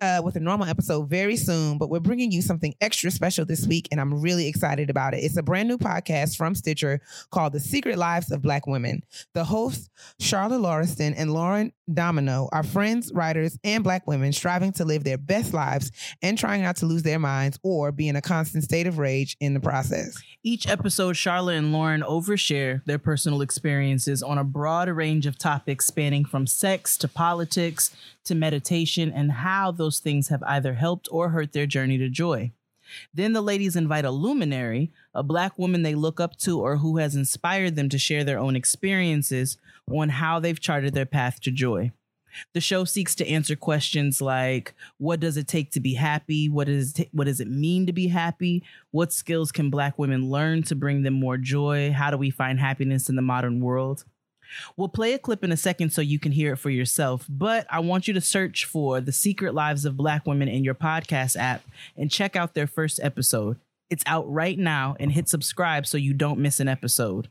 uh, with a normal episode very soon, but we're bringing you something extra special this week, and I'm really excited about it. It's a brand new podcast from Stitcher called The Secret Lives of Black Women. The hosts, Charla Lauriston and Lauren Domino, are friends, writers, and Black women striving to live their best lives and trying not to lose their minds or be in a constant state of rage in the process. Each episode, Charla and Lauren overshare their personal experiences on a broad range of topics spanning from sex to politics to meditation and how those things have either helped or hurt their journey to joy. Then the ladies invite a luminary, a black woman they look up to or who has inspired them to share their own experiences on how they've charted their path to joy. The show seeks to answer questions like what does it take to be happy? What is t- what does it mean to be happy? What skills can black women learn to bring them more joy? How do we find happiness in the modern world? We'll play a clip in a second so you can hear it for yourself, but I want you to search for The Secret Lives of Black Women in your podcast app and check out their first episode. It's out right now and hit subscribe so you don't miss an episode.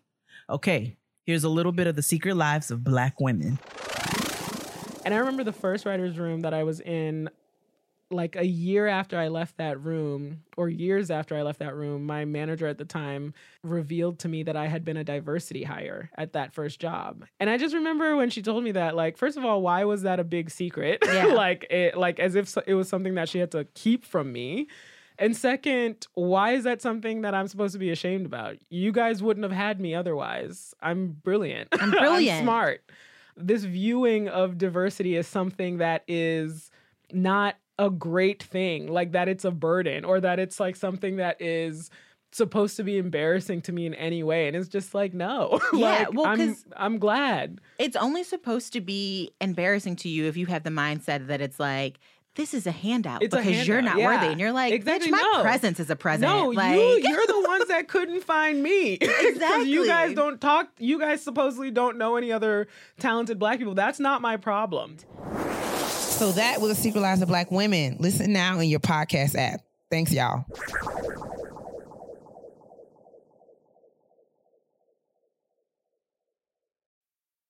Okay, here's a little bit of The Secret Lives of Black Women. And I remember the first writer's room that I was in, like a year after I left that room, or years after I left that room, my manager at the time revealed to me that I had been a diversity hire at that first job. And I just remember when she told me that, like, first of all, why was that a big secret? Yeah. like, it, like as if it was something that she had to keep from me. And second, why is that something that I'm supposed to be ashamed about? You guys wouldn't have had me otherwise. I'm brilliant. I'm brilliant. I'm smart. This viewing of diversity is something that is not a great thing, like that it's a burden or that it's like something that is supposed to be embarrassing to me in any way. And it's just like, no. Yeah, like, well, I'm I'm glad. It's only supposed to be embarrassing to you if you have the mindset that it's like, this is a handout It's a because you're handout, not worthy. And you're like, Exactly, bitch, my no. presence is a present. No, like, you you're the ones that couldn't find me. 'Cause you guys don't talk you guys supposedly don't know any other talented black people. That's not my problem. So that was Secret Lives of Black Women. Listen now in your podcast app. Thanks, y'all.